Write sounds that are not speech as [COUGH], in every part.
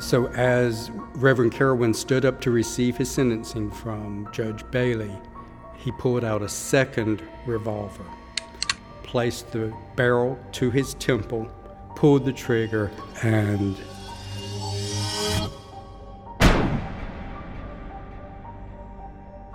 So, as Reverend Carawan stood up to receive his sentencing from Judge Bailey, he pulled out a second revolver, placed the barrel to his temple, pulled the trigger, and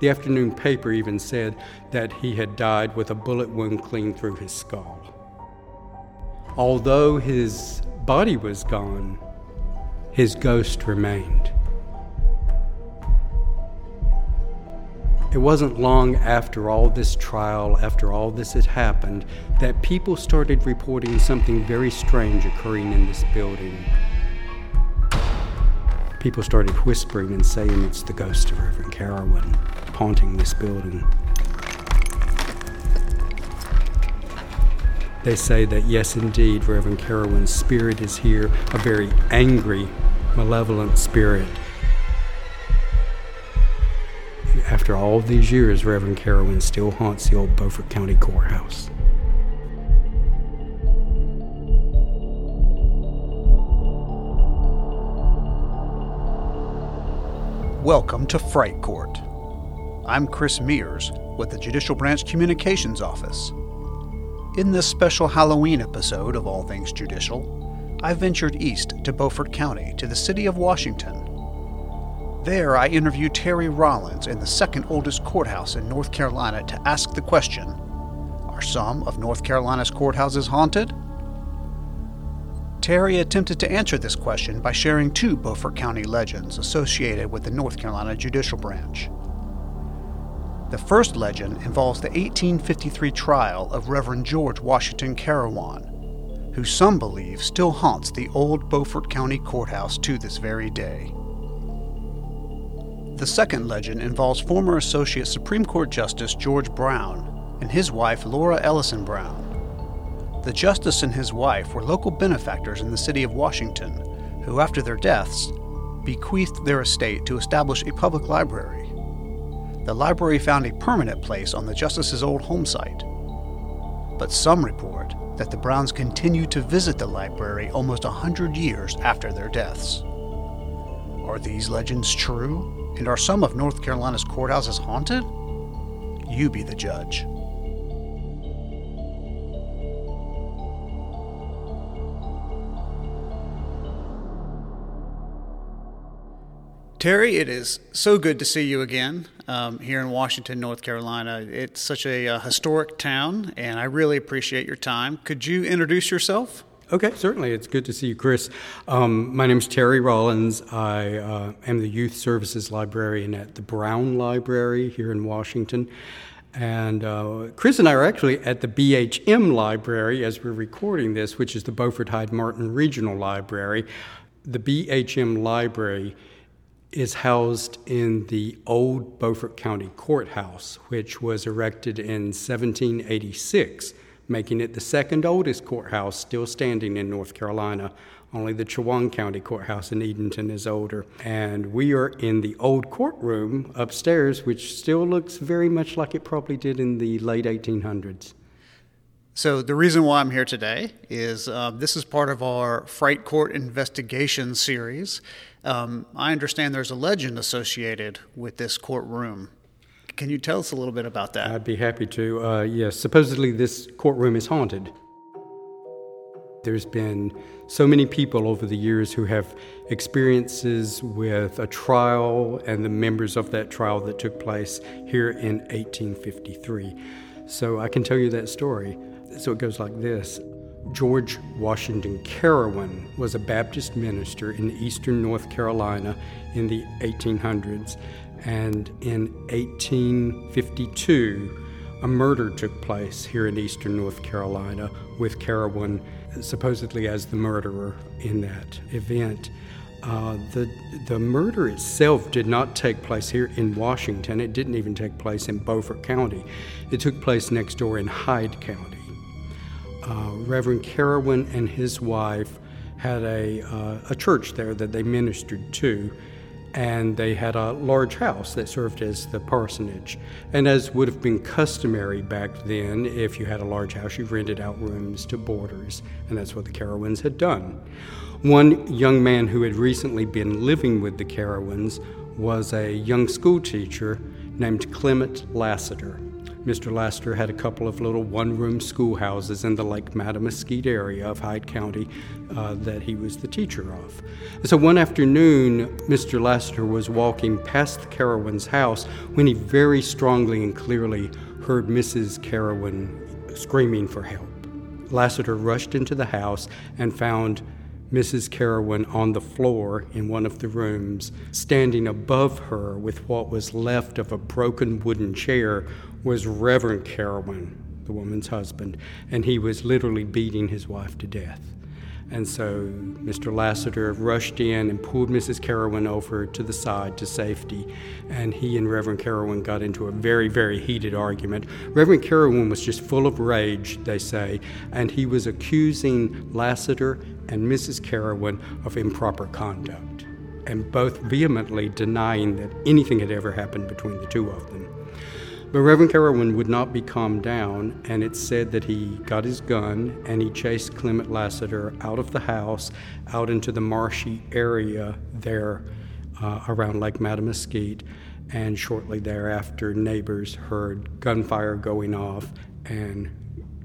The afternoon paper even said that he had died with a bullet wound clean through his skull. Although his body was gone, his ghost remained. It wasn't long after all this trial, after all this had happened, that people started reporting something very strange occurring in this building. People started whispering and saying it's the ghost of Reverend Carawan haunting this building. They say that yes, indeed, Reverend Carawan's spirit is here, a very angry, malevolent spirit. After all these years, Reverend Carawan still haunts the old Beaufort County Courthouse. Welcome to Fright Court. I'm Chris Mears with the Judicial Branch Communications Office. In this special Halloween episode of All Things Judicial, I ventured east to Beaufort County to the city of Washington. There, I interviewed Terry Rollins in the second oldest courthouse in North Carolina to ask the question Are some of North Carolina's courthouses haunted? Terry attempted to answer this question by sharing two Beaufort County legends associated with the North Carolina Judicial Branch. The first legend involves the 1853 trial of Reverend George Washington Carawan, who some believe still haunts the old Beaufort County Courthouse to this very day. The second legend involves former Associate Supreme Court Justice George Brown and his wife Laura Ellison Brown. The justice and his wife were local benefactors in the city of Washington, who, after their deaths, bequeathed their estate to establish a public library the library found a permanent place on the Justice's old home site. But some report that the Browns continued to visit the library almost a hundred years after their deaths. Are these legends true? And are some of North Carolina's courthouses haunted? You be the judge. Terry, it is so good to see you again um, here in Washington, North Carolina. It's such a, a, uh, historic town, and I really appreciate your time. Could you introduce yourself? Okay, certainly. It's good to see you, Chris. Um, my name is Terry Rollins. I uh, am the Youth Services Librarian at the Brown Library here in Washington. And uh, Chris and I are actually at the BHM Library as we're recording this, which is the Beaufort Hyde Martin Regional Library. The BHM Library is housed in the old Beaufort County Courthouse, which was erected in 1786, making it the second oldest courthouse still standing in North Carolina. Only the Chowan County Courthouse in Edenton is older. And we are in the old courtroom upstairs, which still looks very much like it probably did in the late 1800s. So, the reason why I'm here today is uh, this is part of our Fright Court investigation series. Um, I understand there's a legend associated with this courtroom. Can you tell us a little bit about that? I'd be happy to. Uh, yes, supposedly this courtroom is haunted. There's been so many people over the years who have experiences with a trial and the members of that trial that took place here in 1853. So I can tell you that story. So it goes like this George Washington Carawan was a Baptist minister in eastern North Carolina in the 1800s, and in 1852, a murder took place here in eastern North Carolina with Carawan supposedly as the murderer in that event. Uh, the, the murder itself did not take place here in Washington. It didn't even take place in Beaufort County. It took place next door in Hyde County uh, Reverend Carawan and his wife had a, uh, a church there that they ministered to, and they had a large house that served as the parsonage. And as would have been customary back then, if you had a large house, you rented out rooms to boarders, and that's what the Carawans had done. One young man who had recently been living with the Carawans was a young schoolteacher named Clement Lassiter. Mr. Lassiter had a couple of little one room schoolhouses in the Lake Mattamuskeet area of Hyde County uh, that he was the teacher of. So one afternoon, Mr. Lassiter was walking past the Carawans' house when he very strongly and clearly heard Mrs. Carawan screaming for help. Lassiter rushed into the house and found Mrs. Carawan on the floor in one of the rooms. Standing above her with what was left of a broken wooden chair was Reverend Carawan, the woman's husband, and he was literally beating his wife to death. And so Mr. Lassiter rushed in and pulled Mrs. Carawan over to the side to safety. And he and Reverend Carawan got into a very, very heated argument. Reverend Carawan was just full of rage, they say, and he was accusing Lassiter and Mrs. Carawan of improper conduct, and both vehemently denying that anything had ever happened between the two of them. But Reverend Carawan would not be calmed down, and it's said that he got his gun and he chased Clement Lassiter out of the house, out into the marshy area there uh, around Lake Mattamuskeet. And shortly thereafter, neighbors heard gunfire going off, and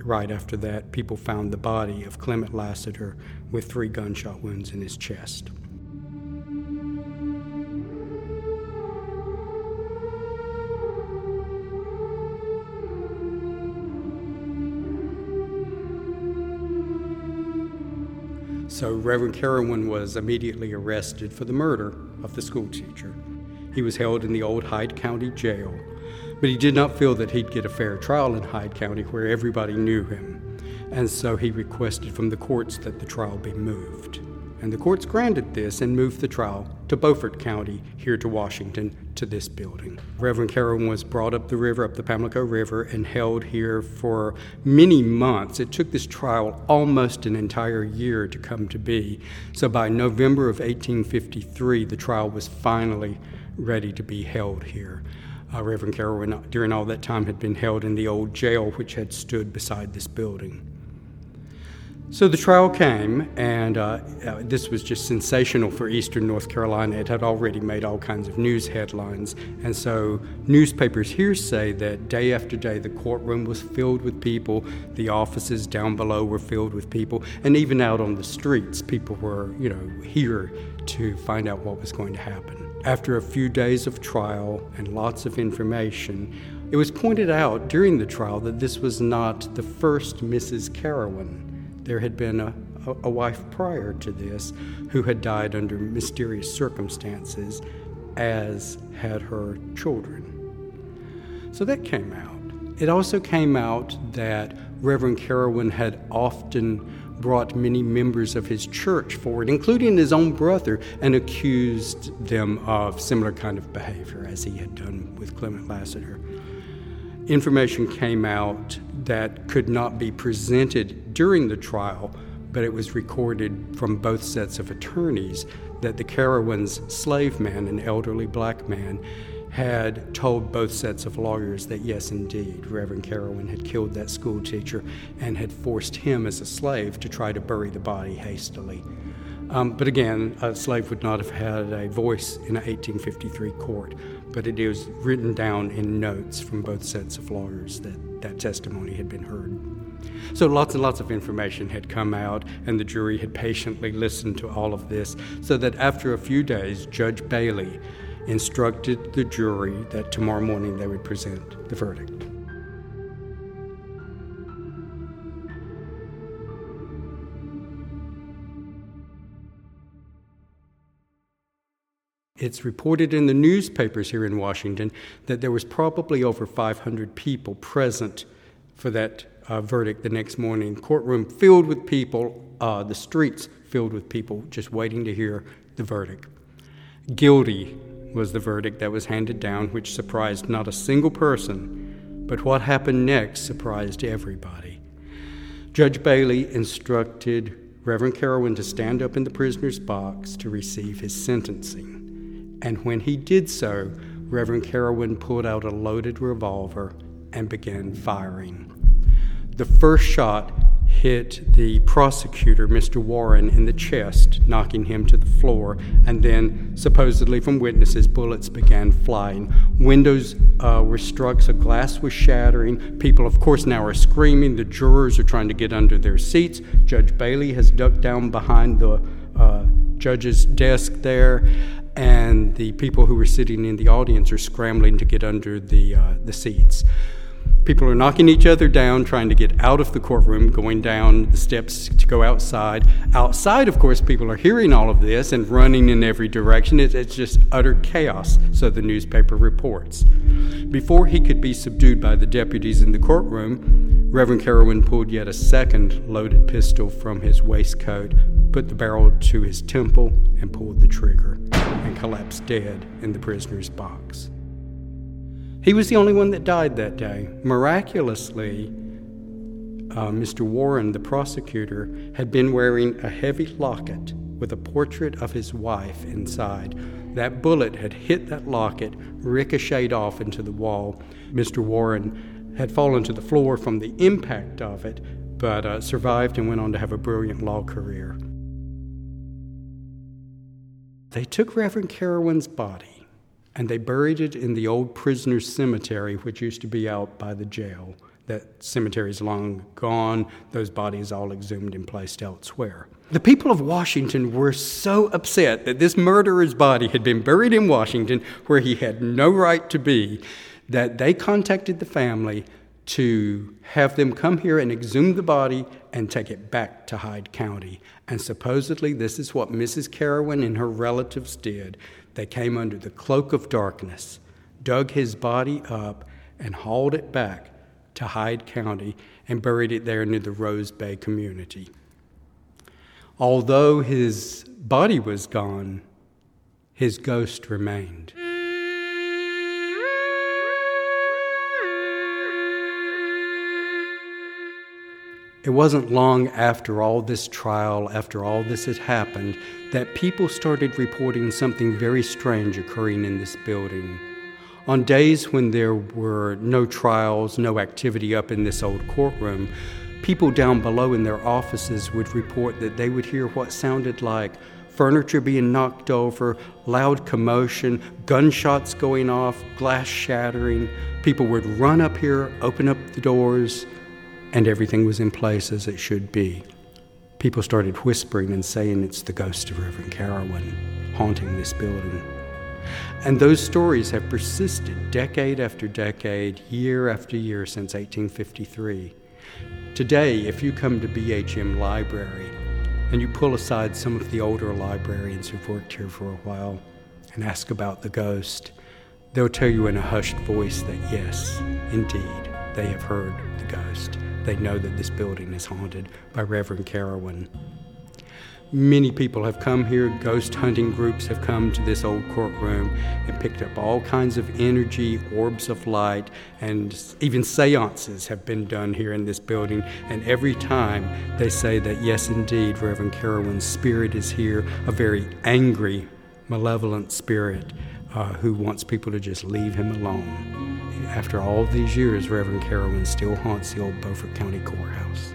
right after that, people found the body of Clement Lassiter with three gunshot wounds in his chest. So Reverend Carawan was immediately arrested for the murder of the schoolteacher. He was held in the old Hyde County jail, but he did not feel that he'd get a fair trial in Hyde County where everybody knew him. And so he requested from the courts that the trial be moved and the courts granted this and moved the trial to Beaufort County, here to Washington, to this building. Reverend Carawan was brought up the river, up the Pamlico River, and held here for many months. It took this trial almost an entire year to come to be. So by November of 1853, the trial was finally ready to be held here. Uh, Reverend Carawan, during all that time, had been held in the old jail which had stood beside this building. So the trial came, and uh, uh, this was just sensational for Eastern North Carolina. It had already made all kinds of news headlines. And so newspapers here say that day after day the courtroom was filled with people, the offices down below were filled with people, and even out on the streets, people were, you know, here to find out what was going to happen. After a few days of trial and lots of information, it was pointed out during the trial that this was not the first Mrs. Carawan there had been a, a, wife prior to this who had died under mysterious circumstances, as had her children. So that came out. It also came out that Reverend Carawan had often brought many members of his church forward, including his own brother, and accused them of similar kind of behavior as he had done with Clement Lassiter. Information came out that could not be presented during the trial, but it was recorded from both sets of attorneys that the Carawan's slave man, an elderly black man, had told both sets of lawyers that yes, indeed, Reverend Carawan had killed that school teacher and had forced him as a slave to try to bury the body hastily. Um, but again, a slave would not have had a voice in an 1853 court, but it is written down in notes from both sets of lawyers that that testimony had been heard. So lots and lots of information had come out, and the jury had patiently listened to all of this, so that after a few days, Judge Bailey instructed the jury that tomorrow morning they would present the verdict. It's reported in the newspapers here in Washington that there was probably over 500 people present for that uh, verdict the next morning. Courtroom filled with people, uh, the streets filled with people just waiting to hear the verdict. Guilty was the verdict that was handed down, which surprised not a single person, but what happened next surprised everybody. Judge Bailey instructed Reverend Carawan to stand up in the prisoner's box to receive his sentencing and when he did so, Reverend Carawan pulled out a loaded revolver and began firing. The first shot hit the prosecutor, Mr. Warren, in the chest, knocking him to the floor. And then, supposedly from witnesses, bullets began flying. Windows uh, were struck, so glass was shattering. People, of course, now are screaming. The jurors are trying to get under their seats. Judge Bailey has ducked down behind the uh, judge's desk there and the people who were sitting in the audience are scrambling to get under the, uh, the seats. People are knocking each other down, trying to get out of the courtroom, going down the steps to go outside. Outside, of course, people are hearing all of this and running in every direction. it's just utter chaos, so the newspaper reports. Before he could be subdued by the deputies in the courtroom, Reverend Carawan pulled yet a second loaded pistol from his waistcoat, put the barrel to his temple, and pulled the trigger, and collapsed dead in the prisoner's box. He was the only one that died that day. Miraculously, uh, Mr. Warren, the prosecutor, had been wearing a heavy locket with a portrait of his wife inside. That bullet had hit that locket, ricocheted off into the wall. Mr. Warren had fallen to the floor from the impact of it, but uh, survived and went on to have a brilliant law career. They took Reverend Carawan's body and they buried it in the old prisoners' cemetery, which used to be out by the jail. That cemetery is long gone, those bodies all exhumed and placed elsewhere. The people of Washington were so upset that this murderer's body had been buried in Washington, where he had no right to be, that they contacted the family to have them come here and exhume the body and take it back to Hyde County. And supposedly, this is what Mrs. Carawan and her relatives did. They came under the cloak of darkness, dug his body up, and hauled it back to Hyde County and buried it there near the Rose Bay community. Although his body was gone, his ghost remained. It wasn't long after all this trial, after all this had happened, that people started reporting something very strange occurring in this building. On days when there were no trials, no activity up in this old courtroom, people down below in their offices would report that they would hear what sounded like furniture being knocked over, loud commotion, gunshots going off, glass shattering. People would run up here, open up the doors, and everything was in place as it should be. People started whispering and saying it's the ghost of Reverend Carawan haunting this building. And those stories have persisted decade after decade, year after year since 1853. Today, if you come to BHM Library and you pull aside some of the older librarians who've worked here for a while and ask about the ghost, they'll tell you in a hushed voice that yes, indeed, they have heard the ghost. They know that this building is haunted by Reverend Carawan. Many people have come here, ghost hunting groups have come to this old courtroom and picked up all kinds of energy, orbs of light, and even seances have been done here in this building. And every time they say that, yes, indeed, Reverend Carawan's spirit is here, a very angry, malevolent spirit uh, who wants people to just leave him alone. After all these years, Reverend Carawan still haunts the old Beaufort County Courthouse.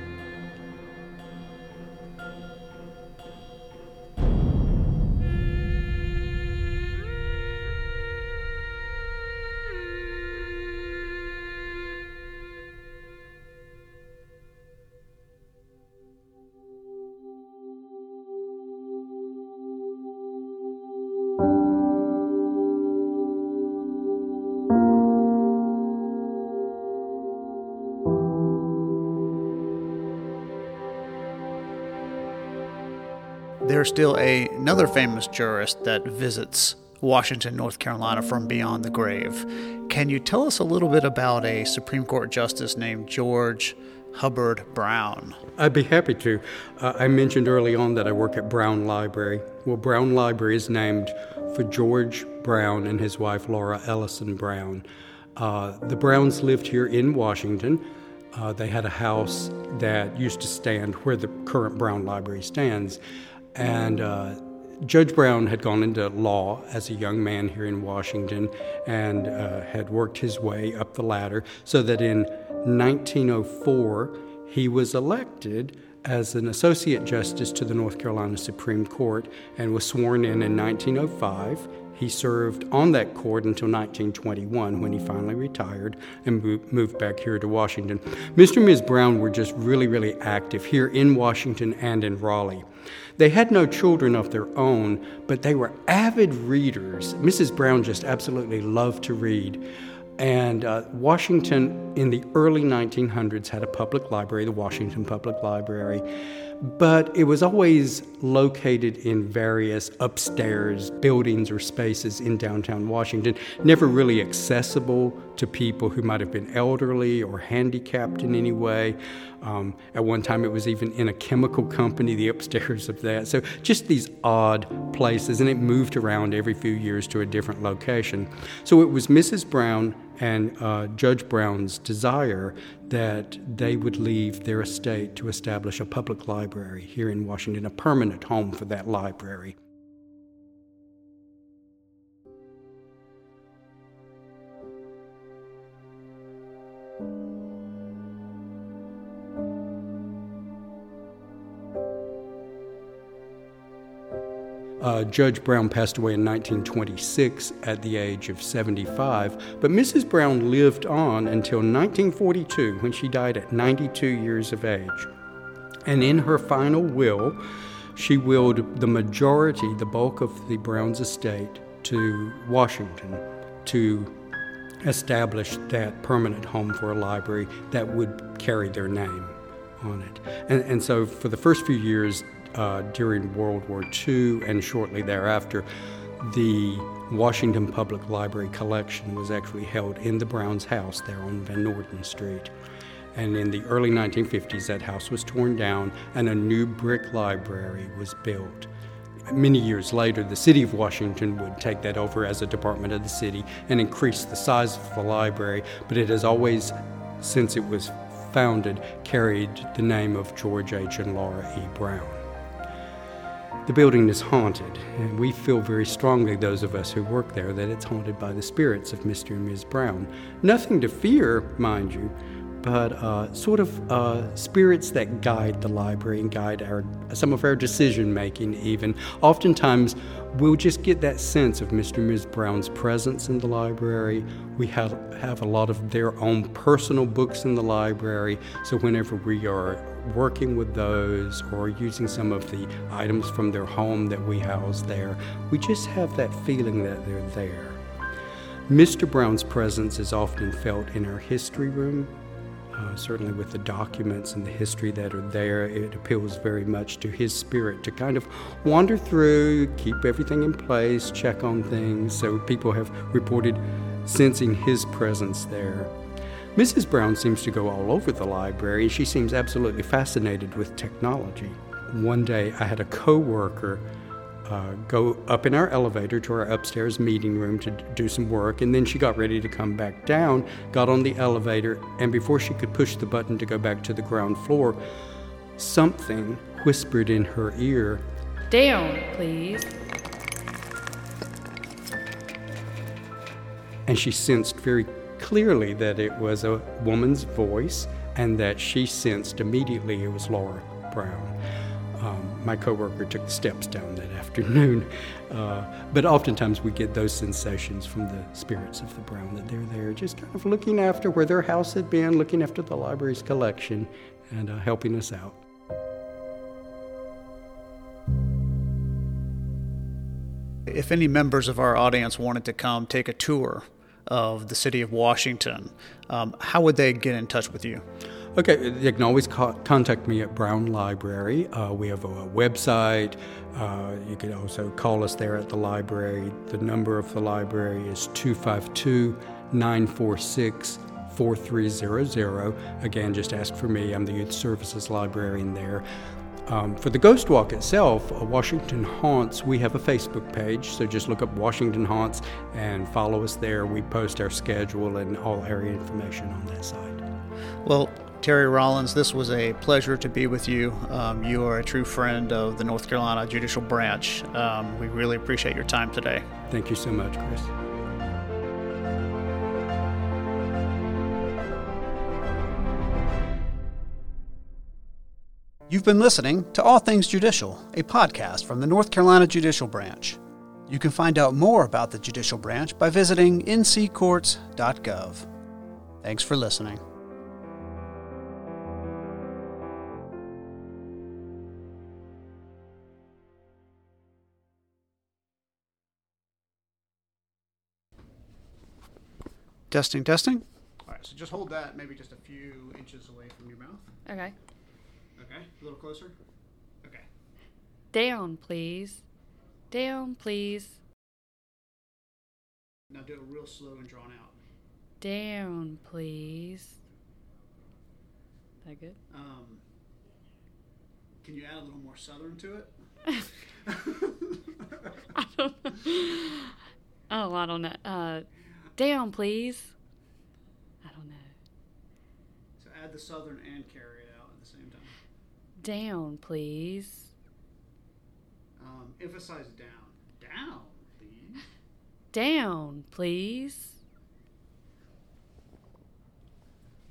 There's still a, another famous jurist that visits Washington, North Carolina from beyond the grave. Can you tell us a little bit about a Supreme Court justice named George Hubbard Brown? I'd be happy to. Uh, I mentioned early on that I work at Brown Library. Well, Brown Library is named for George Brown and his wife Laura Ellison Brown. Uh, the Browns lived here in Washington. Uh, they had a house that used to stand where the current Brown Library stands. And uh, Judge Brown had gone into law as a young man here in Washington and uh, had worked his way up the ladder so that in 1904 He was elected as an Associate Justice to the North Carolina Supreme Court and was sworn in in 1905. He served on that court until 1921 when he finally retired and moved back here to Washington. Mr. and Ms. Brown were just really, really active here in Washington and in Raleigh. They had no children of their own, but they were avid readers. Mrs. Brown just absolutely loved to read. And uh, Washington in the early 1900s had a public library, the Washington Public Library but it was always located in various upstairs buildings or spaces in downtown Washington, never really accessible to people who might have been elderly or handicapped in any way. Um, at one time, it was even in a chemical company, the upstairs of that. So, just these odd places, and it moved around every few years to a different location. So, it was Mrs. Brown and uh, Judge Brown's desire that they would leave their estate to establish a public library here in Washington, a permanent home for that library. Uh, Judge Brown passed away in 1926 at the age of 75, but Mrs. Brown lived on until 1942 when she died at 92 years of age. And in her final will, she willed the majority, the bulk of the Browns' estate, to Washington to establish that permanent home for a library that would carry their name on it. And, and so for the first few years, uh, during World War II and shortly thereafter, the Washington Public Library collection was actually held in the Browns' house there on Van Norden Street. And in the early 1950s, that house was torn down and a new brick library was built. Many years later, the city of Washington would take that over as a department of the city and increase the size of the library, but it has always, since it was founded, carried the name of George H. and Laura E. Brown. The building is haunted, and we feel very strongly, those of us who work there, that it's haunted by the spirits of Mr. and Ms. Brown. Nothing to fear, mind you, but uh, sort of uh, spirits that guide the library and guide our some of our decision making. Even oftentimes, we'll just get that sense of Mr. and Ms. Brown's presence in the library. We have have a lot of their own personal books in the library, so whenever we are working with those or using some of the items from their home that we house there, we just have that feeling that they're there. Mr. Brown's presence is often felt in our history room. Uh, certainly, with the documents and the history that are there, it appeals very much to his spirit to kind of wander through, keep everything in place, check on things. So, people have reported sensing his presence there. Mrs. Brown seems to go all over the library, and she seems absolutely fascinated with technology. One day, I had a coworker uh, go up in our elevator to our upstairs meeting room to do some work, and then she got ready to come back down, got on the elevator, and before she could push the button to go back to the ground floor, something whispered in her ear, Down, please. And she sensed very clearly that it was a woman's voice and that she sensed immediately it was Laura Brown. Um, my coworker took the steps down that [LAUGHS] afternoon, uh, but oftentimes we get those sensations from the spirits of the Brown that they're there, just kind of looking after where their house had been, looking after the library's collection, and uh, helping us out. If any members of our audience wanted to come take a tour of the city of Washington, um, how would they get in touch with you? Okay, they can always co- contact me at Brown Library. Uh, we have a, website. Uh, you can also call us there at the library. The number of the library is 252 946 4300. Again, just ask for me. I'm the Youth Services Librarian there. Um, for the Ghost Walk itself, uh, Washington Haunts, we have a Facebook page, so just look up Washington Haunts and follow us there. We post our schedule and all area information on that site. Well, Terry Rollins, this was a pleasure to be with you. Um, you are a true friend of the North Carolina Judicial Branch. Um, we really appreciate your time today. Thank you so much, Chris. You've been listening to All Things Judicial, a podcast from the North Carolina Judicial Branch. You can find out more about the Judicial Branch by visiting nccourts.gov. Thanks for listening. Testing, testing. All right, so just hold that maybe just a few inches away from your mouth. Okay. Okay, a little closer. Okay. Down, please. Down, please. Now do it real slow and drawn out. Down, please. That good? Um, can you add a little more southern to it? [LAUGHS] I don't know. Oh, I don't know. Uh, down, please. I don't know. So add the southern and carry it out at the same time. Down, please. Um, emphasize down. Down, please. Down, please.